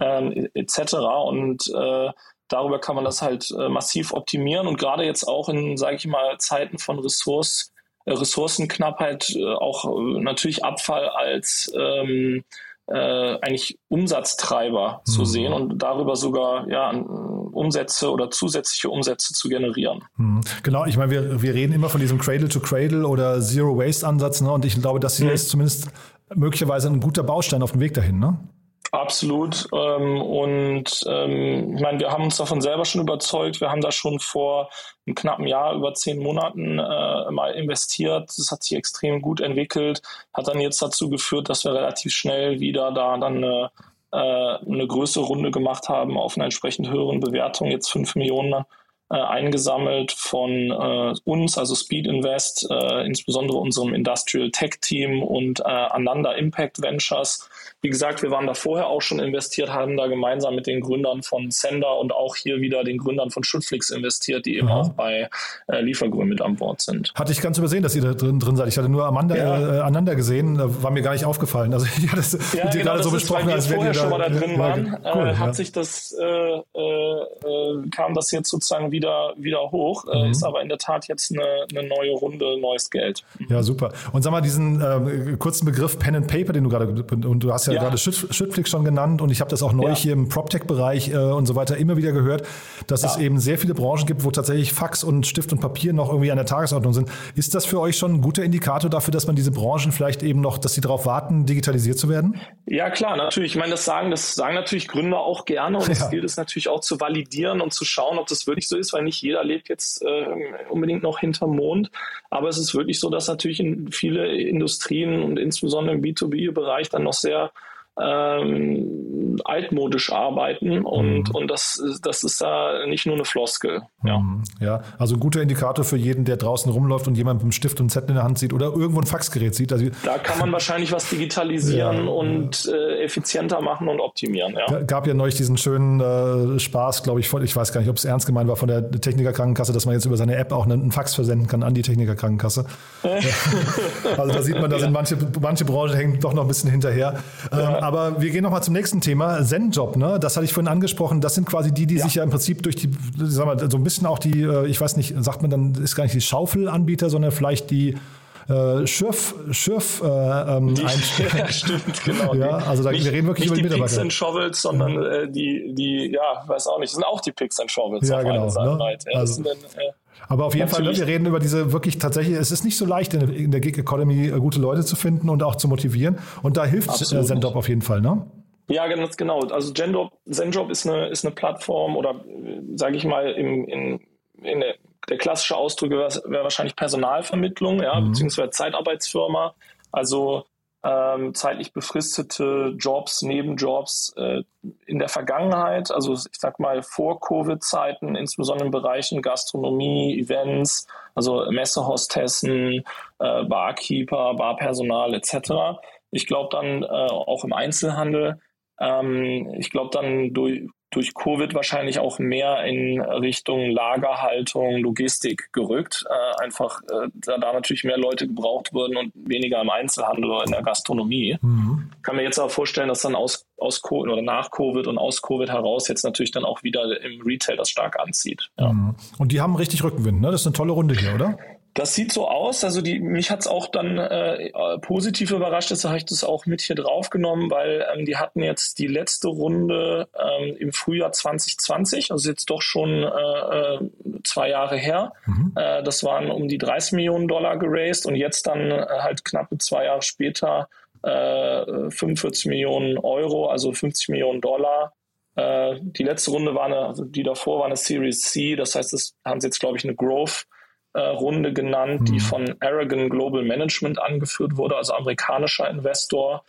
ähm, etc. Und äh, darüber kann man das halt äh, massiv optimieren und gerade jetzt auch in, sage ich mal, Zeiten von Ressource, äh, Ressourcenknappheit auch natürlich Abfall als ähm, äh, eigentlich Umsatztreiber mhm. zu sehen und darüber sogar ja, Umsätze oder zusätzliche Umsätze zu generieren. Mhm. Genau, ich meine, wir, wir reden immer von diesem Cradle-to-Cradle oder Zero-Waste-Ansatz ne? und ich glaube, das hier mhm. ist zumindest möglicherweise ein guter Baustein auf dem Weg dahin. Ne? Absolut. Ähm, und ähm, ich meine, wir haben uns davon selber schon überzeugt. Wir haben da schon vor einem knappen Jahr, über zehn Monaten äh, mal investiert. Das hat sich extrem gut entwickelt, hat dann jetzt dazu geführt, dass wir relativ schnell wieder da dann eine, äh, eine größere Runde gemacht haben auf einer entsprechend höheren Bewertung, jetzt fünf Millionen äh, eingesammelt von äh, uns, also Speed Invest, äh, insbesondere unserem Industrial Tech Team und äh, Ananda Impact Ventures wie gesagt, wir waren da vorher auch schon investiert, haben da gemeinsam mit den Gründern von Sender und auch hier wieder den Gründern von Schutflix investiert, die eben Aha. auch bei äh, Liefergrün mit an Bord sind. Hatte ich ganz übersehen, dass ihr da drin, drin seid. Ich hatte nur Amanda, ja. äh, Ananda gesehen, war mir gar nicht aufgefallen. Also ich hatte es ja, genau, gerade so besprochen, als wenn wir vorher schon mal da drin waren, ja, cool, äh, hat sich das, äh, äh, äh, kam das jetzt sozusagen wieder, wieder hoch, mhm. ist aber in der Tat jetzt eine, eine, neue Runde, neues Geld. Ja, super. Und sag mal, diesen ähm, kurzen Begriff Pen and Paper, den du gerade, und du hast ja ja. gerade Schüttflix schon genannt und ich habe das auch neulich ja. hier im PropTech-Bereich äh, und so weiter immer wieder gehört, dass ja. es eben sehr viele Branchen gibt, wo tatsächlich Fax und Stift und Papier noch irgendwie an der Tagesordnung sind. Ist das für euch schon ein guter Indikator dafür, dass man diese Branchen vielleicht eben noch, dass sie darauf warten, digitalisiert zu werden? Ja, klar, natürlich. Ich meine, das sagen, das sagen natürlich Gründer auch gerne und es gilt es natürlich auch zu validieren und zu schauen, ob das wirklich so ist, weil nicht jeder lebt jetzt äh, unbedingt noch hinterm Mond. Aber es ist wirklich so, dass natürlich in viele Industrien und insbesondere im B2B-Bereich dann noch sehr ähm, altmodisch arbeiten und, mhm. und das, das ist da nicht nur eine Floskel. Ja. Mhm. ja, also ein guter Indikator für jeden, der draußen rumläuft und jemand mit einem Stift und Zettel in der Hand sieht oder irgendwo ein Faxgerät sieht. Also, da kann man wahrscheinlich was digitalisieren ja, und äh, effizienter machen und optimieren. Ja. Gab ja neulich diesen schönen äh, Spaß, glaube ich, von, ich weiß gar nicht, ob es ernst gemeint war, von der Technikerkrankenkasse, dass man jetzt über seine App auch einen, einen Fax versenden kann an die Technikerkrankenkasse. also da sieht man, da sind manche, manche Branchen hängen doch noch ein bisschen hinterher. Ähm, aber wir gehen nochmal zum nächsten Thema. Zen-Job, ne? Das hatte ich vorhin angesprochen. Das sind quasi die, die ja. sich ja im Prinzip durch die, sag mal, so ein bisschen auch die, äh, ich weiß nicht, sagt man dann, ist gar nicht die Schaufelanbieter, sondern vielleicht die äh, Schürf, Schürf äh, ähm, ja, stimmt, genau. ja, also da, nicht, wir reden wirklich nicht über die Picks and Shovels, sondern äh, die, die, ja, weiß auch nicht, das sind auch die Picks and Shovels ja, genau, ne? Ja, also, sind dann, äh, Aber auf jeden Natürlich. Fall, ne, wir reden über diese wirklich tatsächlich, es ist nicht so leicht in, der Gig Economy äh, gute Leute zu finden und auch zu motivieren. Und da hilft äh, Zendob auf jeden Fall, ne? Ja, ganz genau. Also Zenjob, Zenjob ist eine, ist eine Plattform oder äh, sage ich mal im, in, in der, der klassische Ausdruck wäre wahrscheinlich Personalvermittlung, ja, mhm. beziehungsweise Zeitarbeitsfirma. Also ähm, zeitlich befristete Jobs, Nebenjobs äh, in der Vergangenheit, also ich sag mal vor Covid-Zeiten, insbesondere in Bereichen Gastronomie, Events, also Messehostessen, äh, Barkeeper, Barpersonal etc. Ich glaube dann äh, auch im Einzelhandel. Ähm, ich glaube dann durch, durch Covid wahrscheinlich auch mehr in Richtung Lagerhaltung, Logistik gerückt. Äh, einfach, äh, da, da natürlich mehr Leute gebraucht wurden und weniger im Einzelhandel oder in der Gastronomie. Mhm. Kann mir jetzt aber vorstellen, dass dann aus, aus Covid oder nach Covid und aus Covid heraus jetzt natürlich dann auch wieder im Retail das stark anzieht. Ja. Mhm. Und die haben richtig Rückenwind, ne? Das ist eine tolle Runde hier, oder? Das sieht so aus. Also die, mich hat's auch dann äh, positiv überrascht, deshalb habe ich das auch mit hier draufgenommen, weil ähm, die hatten jetzt die letzte Runde ähm, im Frühjahr 2020, also jetzt doch schon äh, äh, zwei Jahre her. Mhm. Äh, das waren um die 30 Millionen Dollar geraced und jetzt dann äh, halt knappe zwei Jahre später äh, 45 Millionen Euro, also 50 Millionen Dollar. Äh, die letzte Runde war eine, also die davor war eine Series C, das heißt, das haben sie jetzt, glaube ich, eine Growth Runde genannt, mhm. die von Aragon Global Management angeführt wurde, also amerikanischer Investor.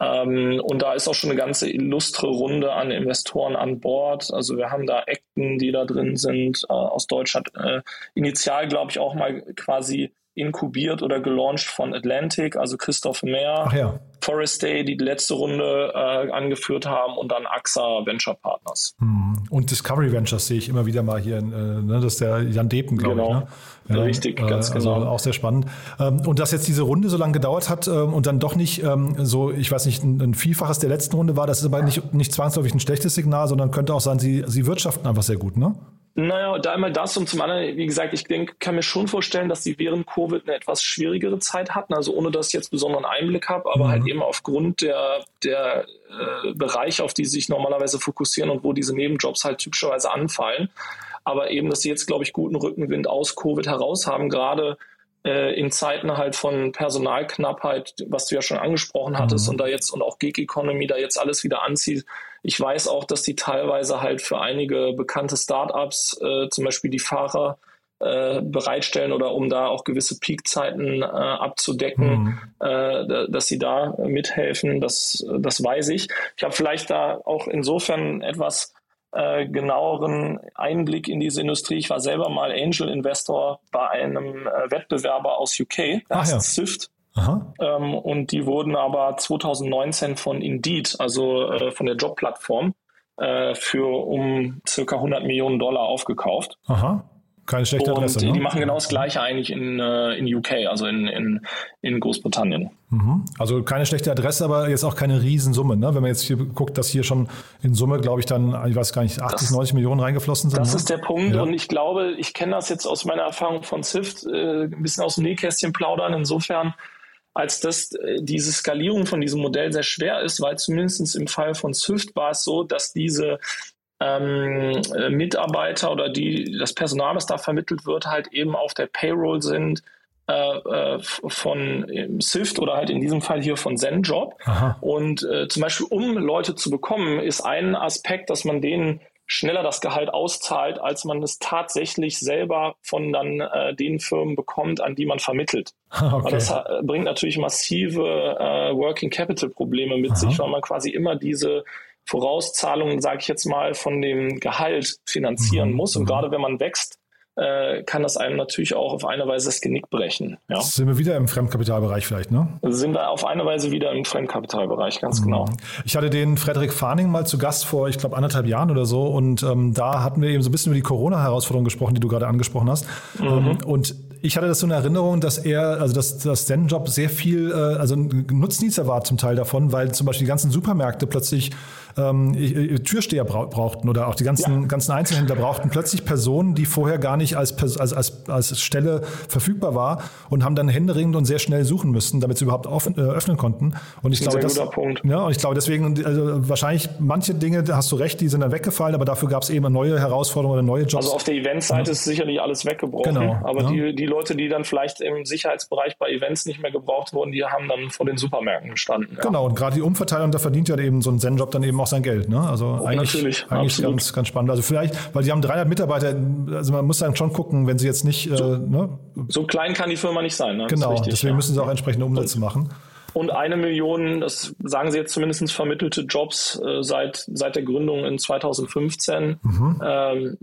Ähm, und da ist auch schon eine ganze illustre Runde an Investoren an Bord. Also wir haben da Acton, die da drin sind, äh, aus Deutschland. Äh, initial, glaube ich, auch mal quasi inkubiert oder gelauncht von Atlantic, also Christoph Mehr, ja. Forest Day, die die letzte Runde äh, angeführt haben und dann AXA Venture Partners. Hm. Und Discovery Ventures sehe ich immer wieder mal hier, äh, ne, das ist der Jan Depen, glaube genau. ich. Ne? Ja, Richtig, äh, ganz also genau. Auch sehr spannend. Ähm, und dass jetzt diese Runde so lange gedauert hat ähm, und dann doch nicht ähm, so, ich weiß nicht, ein, ein Vielfaches der letzten Runde war, das ist aber nicht, nicht zwangsläufig ein schlechtes Signal, sondern könnte auch sein, sie, sie wirtschaften einfach sehr gut, ne? Naja, da einmal das und zum anderen, wie gesagt, ich denke, kann mir schon vorstellen, dass sie während Covid eine etwas schwierigere Zeit hatten, also ohne dass ich jetzt besonderen Einblick habe, aber halt mhm. halt eben aufgrund der, der äh, Bereiche, auf die sie sich normalerweise fokussieren und wo diese Nebenjobs halt typischerweise anfallen. Aber eben, dass sie jetzt, glaube ich, guten Rückenwind aus Covid heraus haben, gerade in Zeiten halt von Personalknappheit, was du ja schon angesprochen hattest, mhm. und da jetzt und auch Gig Economy da jetzt alles wieder anzieht. Ich weiß auch, dass die teilweise halt für einige bekannte Startups, äh, zum Beispiel die Fahrer, äh, bereitstellen oder um da auch gewisse Peakzeiten äh, abzudecken, mhm. äh, dass sie da mithelfen, das, das weiß ich. Ich habe vielleicht da auch insofern etwas äh, genaueren Einblick in diese Industrie. Ich war selber mal Angel Investor bei einem äh, Wettbewerber aus UK, das ja. SIFT. Ähm, und die wurden aber 2019 von Indeed, also äh, von der Jobplattform, äh, für um circa 100 Millionen Dollar aufgekauft. Aha. Keine schlechte Adresse. Und ne? die machen genau das Gleiche eigentlich in, äh, in UK, also in, in, in Großbritannien. Mhm. Also keine schlechte Adresse, aber jetzt auch keine Riesensumme. Ne? Wenn man jetzt hier guckt, dass hier schon in Summe, glaube ich, dann, ich weiß gar nicht, 80, das, 90 Millionen reingeflossen sind. Das ne? ist der Punkt. Ja. Und ich glaube, ich kenne das jetzt aus meiner Erfahrung von SIFT, äh, ein bisschen aus dem Nähkästchen plaudern. Insofern, als dass äh, diese Skalierung von diesem Modell sehr schwer ist, weil zumindest im Fall von SWIFT war es so, dass diese ähm, äh, Mitarbeiter oder die, das Personal, das da vermittelt wird, halt eben auf der Payroll sind äh, äh von SIFT oder halt in diesem Fall hier von ZenJob. Aha. Und äh, zum Beispiel, um Leute zu bekommen, ist ein Aspekt, dass man denen schneller das Gehalt auszahlt, als man es tatsächlich selber von dann äh, den Firmen bekommt, an die man vermittelt. Okay. das äh, bringt natürlich massive äh, Working Capital Probleme mit Aha. sich, weil man quasi immer diese Vorauszahlungen, sage ich jetzt mal, von dem Gehalt finanzieren mhm. muss. Und mhm. gerade wenn man wächst, äh, kann das einem natürlich auch auf eine Weise das Genick brechen. Ja. Sind wir wieder im Fremdkapitalbereich vielleicht, ne? Sind wir auf eine Weise wieder im Fremdkapitalbereich, ganz mhm. genau. Ich hatte den Frederik Farning mal zu Gast vor, ich glaube, anderthalb Jahren oder so. Und ähm, da hatten wir eben so ein bisschen über die Corona-Herausforderung gesprochen, die du gerade angesprochen hast. Mhm. Ähm, und Ich hatte das so eine Erinnerung, dass er, also dass das Zen-Job sehr viel, äh, also ein Nutznießer war zum Teil davon, weil zum Beispiel die ganzen Supermärkte plötzlich ähm, Türsteher brauchten oder auch die ganzen, ja. ganzen Einzelhändler brauchten plötzlich Personen, die vorher gar nicht als, als, als, als Stelle verfügbar war und haben dann händeringend und sehr schnell suchen müssen, damit sie überhaupt offen, äh, öffnen konnten. Und ich glaube, das, ja, und ich glaube deswegen, also wahrscheinlich manche Dinge, da hast du recht, die sind dann weggefallen, aber dafür gab es eben neue Herausforderungen oder neue Jobs. Also auf der Eventseite ja. ist sicherlich alles weggebrochen, genau, aber ja. die, die Leute, die dann vielleicht im Sicherheitsbereich bei Events nicht mehr gebraucht wurden, die haben dann vor den Supermärkten gestanden. Genau, und gerade die Umverteilung, da verdient ja eben so ein Zen-Job dann eben auch sein Geld. Ne? Also oh, eigentlich, natürlich, eigentlich ganz, ganz spannend. Also vielleicht, weil die haben 300 Mitarbeiter, also man muss dann schon gucken, wenn sie jetzt nicht... So, äh, ne? so klein kann die Firma nicht sein. Ne? Genau, richtig, deswegen ja. müssen sie auch entsprechende Umsätze machen und eine Million, das sagen sie jetzt zumindest vermittelte Jobs äh, seit, seit der Gründung in 2015. Mhm. Ähm,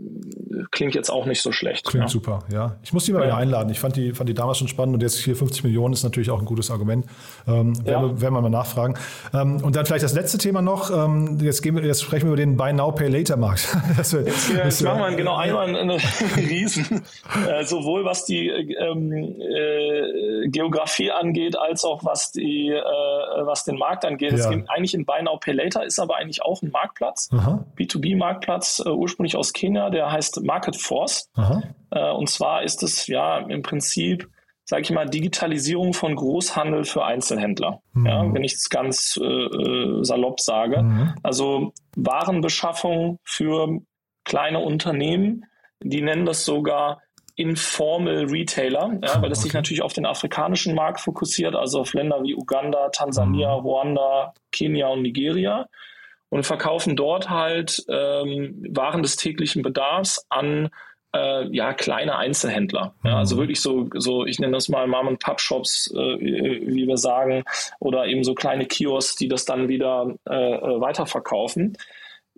klingt jetzt auch nicht so schlecht. Klingt ja. super, ja. Ich muss die mal ja. wieder einladen. Ich fand die, fand die damals schon spannend und jetzt hier 50 Millionen ist natürlich auch ein gutes Argument. Ähm, ja. werden, wir, mal nachfragen. Ähm, und dann vielleicht das letzte Thema noch. Ähm, jetzt, gehen wir, jetzt sprechen wir über den Buy Now Pay Later Markt. das wird, jetzt, jetzt machen wir genau einmal einen Riesen, äh, sowohl was die äh, Geografie angeht, als auch was die die, äh, was den Markt angeht. Ja. Es geht eigentlich in Buy Now Pay Later, ist aber eigentlich auch ein Marktplatz, B2B-Marktplatz, äh, ursprünglich aus Kenia, der heißt Market Force. Äh, und zwar ist es ja im Prinzip sage ich mal, Digitalisierung von Großhandel für Einzelhändler, mhm. ja, wenn ich es ganz äh, äh, salopp sage. Mhm. Also Warenbeschaffung für kleine Unternehmen, die nennen das sogar Informal Retailer, ja, weil es okay. sich natürlich auf den afrikanischen Markt fokussiert, also auf Länder wie Uganda, Tansania, mhm. Ruanda, Kenia und Nigeria und verkaufen dort halt ähm, Waren des täglichen Bedarfs an äh, ja kleine Einzelhändler. Ja, also mhm. wirklich so, so ich nenne das mal Mom and Pub Shops, äh, wie wir sagen, oder eben so kleine Kiosks, die das dann wieder äh, äh weiterverkaufen.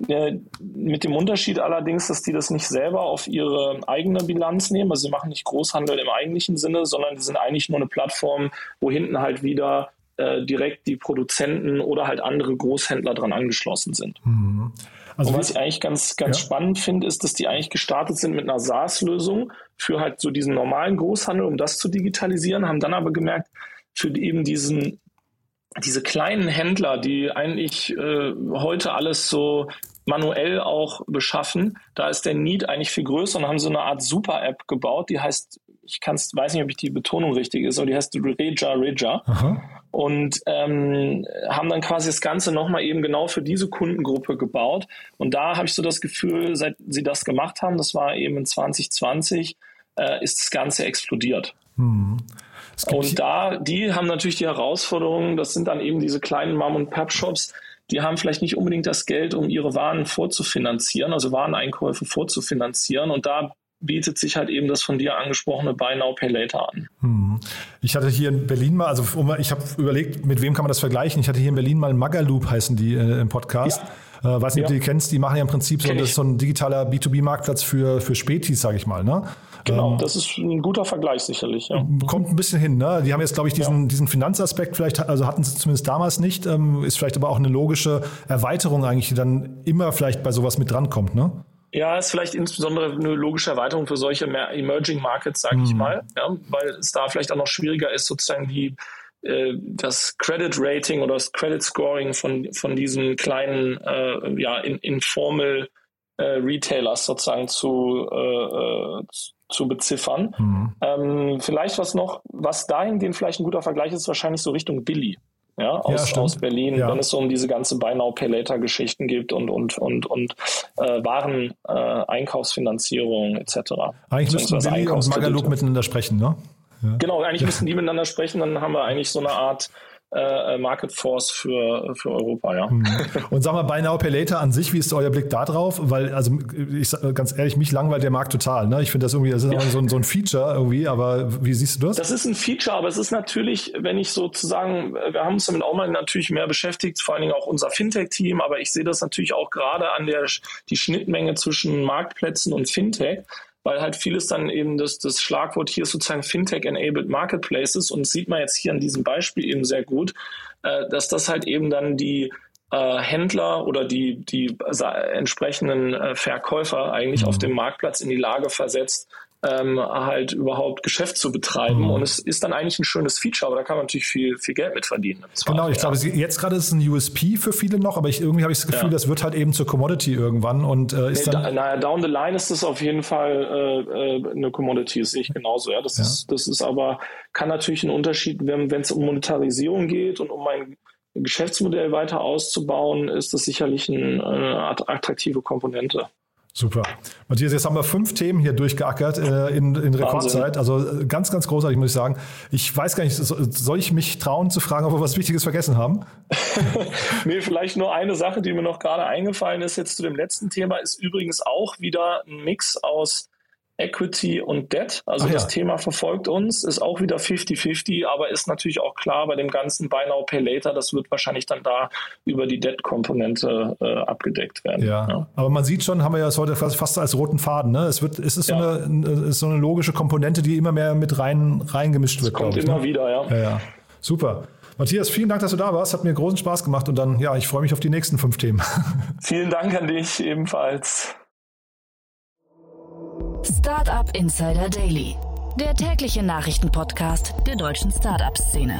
Äh, mit dem Unterschied allerdings, dass die das nicht selber auf ihre eigene Bilanz nehmen. Also sie machen nicht Großhandel im eigentlichen Sinne, sondern die sind eigentlich nur eine Plattform, wo hinten halt wieder äh, direkt die Produzenten oder halt andere Großhändler dran angeschlossen sind. Mhm. Also Und was ich eigentlich ganz, ganz ja. spannend finde, ist, dass die eigentlich gestartet sind mit einer SaaS-Lösung für halt so diesen normalen Großhandel, um das zu digitalisieren, haben dann aber gemerkt, für eben diesen diese kleinen Händler, die eigentlich äh, heute alles so manuell auch beschaffen, da ist der Need eigentlich viel größer und haben so eine Art Super-App gebaut, die heißt, ich kann's, weiß nicht, ob ich die Betonung richtig ist, aber die heißt Reja Reja. Aha. Und ähm, haben dann quasi das Ganze nochmal eben genau für diese Kundengruppe gebaut. Und da habe ich so das Gefühl, seit sie das gemacht haben, das war eben in 2020, äh, ist das Ganze explodiert. Mhm. Und da, die haben natürlich die Herausforderungen, das sind dann eben diese kleinen Mom- und Pub-Shops, die haben vielleicht nicht unbedingt das Geld, um ihre Waren vorzufinanzieren, also Wareneinkäufe vorzufinanzieren. Und da bietet sich halt eben das von dir angesprochene Buy Now Pay Later an. Hm. Ich hatte hier in Berlin mal, also ich habe überlegt, mit wem kann man das vergleichen? Ich hatte hier in Berlin mal Magaloop heißen die äh, im Podcast. Ja. Äh, weiß nicht, ja. ob du die kennst, die machen ja im Prinzip so, das so ein digitaler B2B-Marktplatz für, für Spätis, sage ich mal. Ne? Genau, ähm, das ist ein guter Vergleich sicherlich. Ja. Kommt ein bisschen hin. Ne? Die haben jetzt, glaube ich, diesen, ja. diesen Finanzaspekt vielleicht, also hatten sie zumindest damals nicht, ähm, ist vielleicht aber auch eine logische Erweiterung eigentlich, die dann immer vielleicht bei sowas mit drankommt. Ne? Ja, ist vielleicht insbesondere eine logische Erweiterung für solche Emerging Markets, sage ich mhm. mal, ja, weil es da vielleicht auch noch schwieriger ist, sozusagen die das Credit Rating oder das Credit Scoring von, von diesen kleinen, äh, ja, in, informal äh, Retailers sozusagen zu, äh, zu beziffern. Mhm. Ähm, vielleicht was noch, was dahingehend vielleicht ein guter Vergleich ist, wahrscheinlich so Richtung Billy. Ja, aus, ja, aus Berlin, ja. wenn es so um diese ganze Buy Now Pay Later Geschichten gibt und und und und äh, Waren äh, Einkaufsfinanzierung etc. Eigentlich müssten Billy und Magaluk miteinander sprechen, ne? Ja. Genau, eigentlich müssten die miteinander sprechen, dann haben wir eigentlich so eine Art äh, Market Force für, für Europa, ja. Mhm. Und sag mal, Buy Now Pay Later an sich, wie ist euer Blick da drauf? Weil, also ich ganz ehrlich, mich langweilt der Markt total. Ne? Ich finde das irgendwie, das ist ja. so, ein, so ein Feature irgendwie, aber wie siehst du das? Das ist ein Feature, aber es ist natürlich, wenn ich sozusagen, wir haben uns damit auch mal natürlich mehr beschäftigt, vor allen Dingen auch unser Fintech-Team, aber ich sehe das natürlich auch gerade an der die Schnittmenge zwischen Marktplätzen und Fintech weil halt vieles dann eben das, das Schlagwort hier sozusagen Fintech-enabled Marketplaces und sieht man jetzt hier an diesem Beispiel eben sehr gut, äh, dass das halt eben dann die äh, Händler oder die, die entsprechenden äh, Verkäufer eigentlich mhm. auf dem Marktplatz in die Lage versetzt, ähm, halt überhaupt Geschäft zu betreiben. Mhm. Und es ist dann eigentlich ein schönes Feature, aber da kann man natürlich viel, viel Geld mit verdienen. Genau, ich ja. glaube, jetzt gerade ist es ein USP für viele noch, aber ich, irgendwie habe ich das Gefühl, ja. das wird halt eben zur Commodity irgendwann und äh, ist nee, dann. Da, naja, down the line ist das auf jeden Fall äh, äh eine Commodity, das sehe ich genauso. Ja, das ja. ist, das ist aber kann natürlich ein Unterschied, wenn es um Monetarisierung geht und um ein Geschäftsmodell weiter auszubauen, ist das sicherlich ein, eine attraktive Komponente. Super. Matthias, jetzt haben wir fünf Themen hier durchgeackert äh, in, in Rekordzeit. Also äh, ganz, ganz großartig, muss ich sagen. Ich weiß gar nicht, soll ich mich trauen zu fragen, ob wir was Wichtiges vergessen haben? nee, vielleicht nur eine Sache, die mir noch gerade eingefallen ist, jetzt zu dem letzten Thema, ist übrigens auch wieder ein Mix aus Equity und Debt. Also Ach das ja. Thema verfolgt uns, ist auch wieder 50-50, aber ist natürlich auch klar bei dem ganzen Buy Now Pay Later, das wird wahrscheinlich dann da über die Debt-Komponente äh, abgedeckt werden. Ja. ja. aber man sieht schon, haben wir ja das heute fast, fast als roten Faden. Ne? Es, wird, es ist, so, ja. eine, ist so eine logische Komponente, die immer mehr mit rein reingemischt wird. Das kommt ich, immer ne? wieder, ja. ja. Super. Matthias, vielen Dank, dass du da warst. Hat mir großen Spaß gemacht und dann, ja, ich freue mich auf die nächsten fünf Themen. Vielen Dank an dich ebenfalls. Startup Insider Daily, der tägliche Nachrichtenpodcast der deutschen Startup-Szene.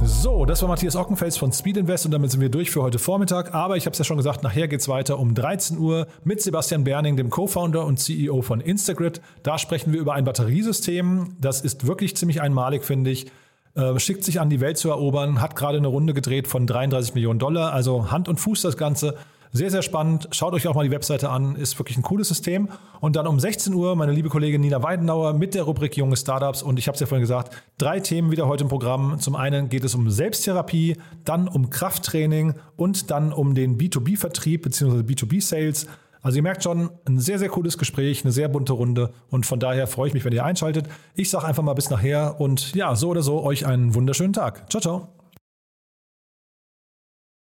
So, das war Matthias Ockenfels von Speed Invest und damit sind wir durch für heute Vormittag. Aber ich habe es ja schon gesagt, nachher geht es weiter um 13 Uhr mit Sebastian Berning, dem Co-Founder und CEO von Instagrid. Da sprechen wir über ein Batteriesystem. Das ist wirklich ziemlich einmalig, finde ich. Äh, schickt sich an, die Welt zu erobern, hat gerade eine Runde gedreht von 33 Millionen Dollar, also Hand und Fuß das Ganze. Sehr, sehr spannend. Schaut euch auch mal die Webseite an. Ist wirklich ein cooles System. Und dann um 16 Uhr meine liebe Kollegin Nina Weidenauer mit der Rubrik Junge Startups. Und ich habe es ja vorhin gesagt, drei Themen wieder heute im Programm. Zum einen geht es um Selbsttherapie, dann um Krafttraining und dann um den B2B-Vertrieb bzw. B2B-Sales. Also ihr merkt schon, ein sehr, sehr cooles Gespräch, eine sehr bunte Runde und von daher freue ich mich, wenn ihr einschaltet. Ich sage einfach mal bis nachher und ja, so oder so euch einen wunderschönen Tag. Ciao, ciao.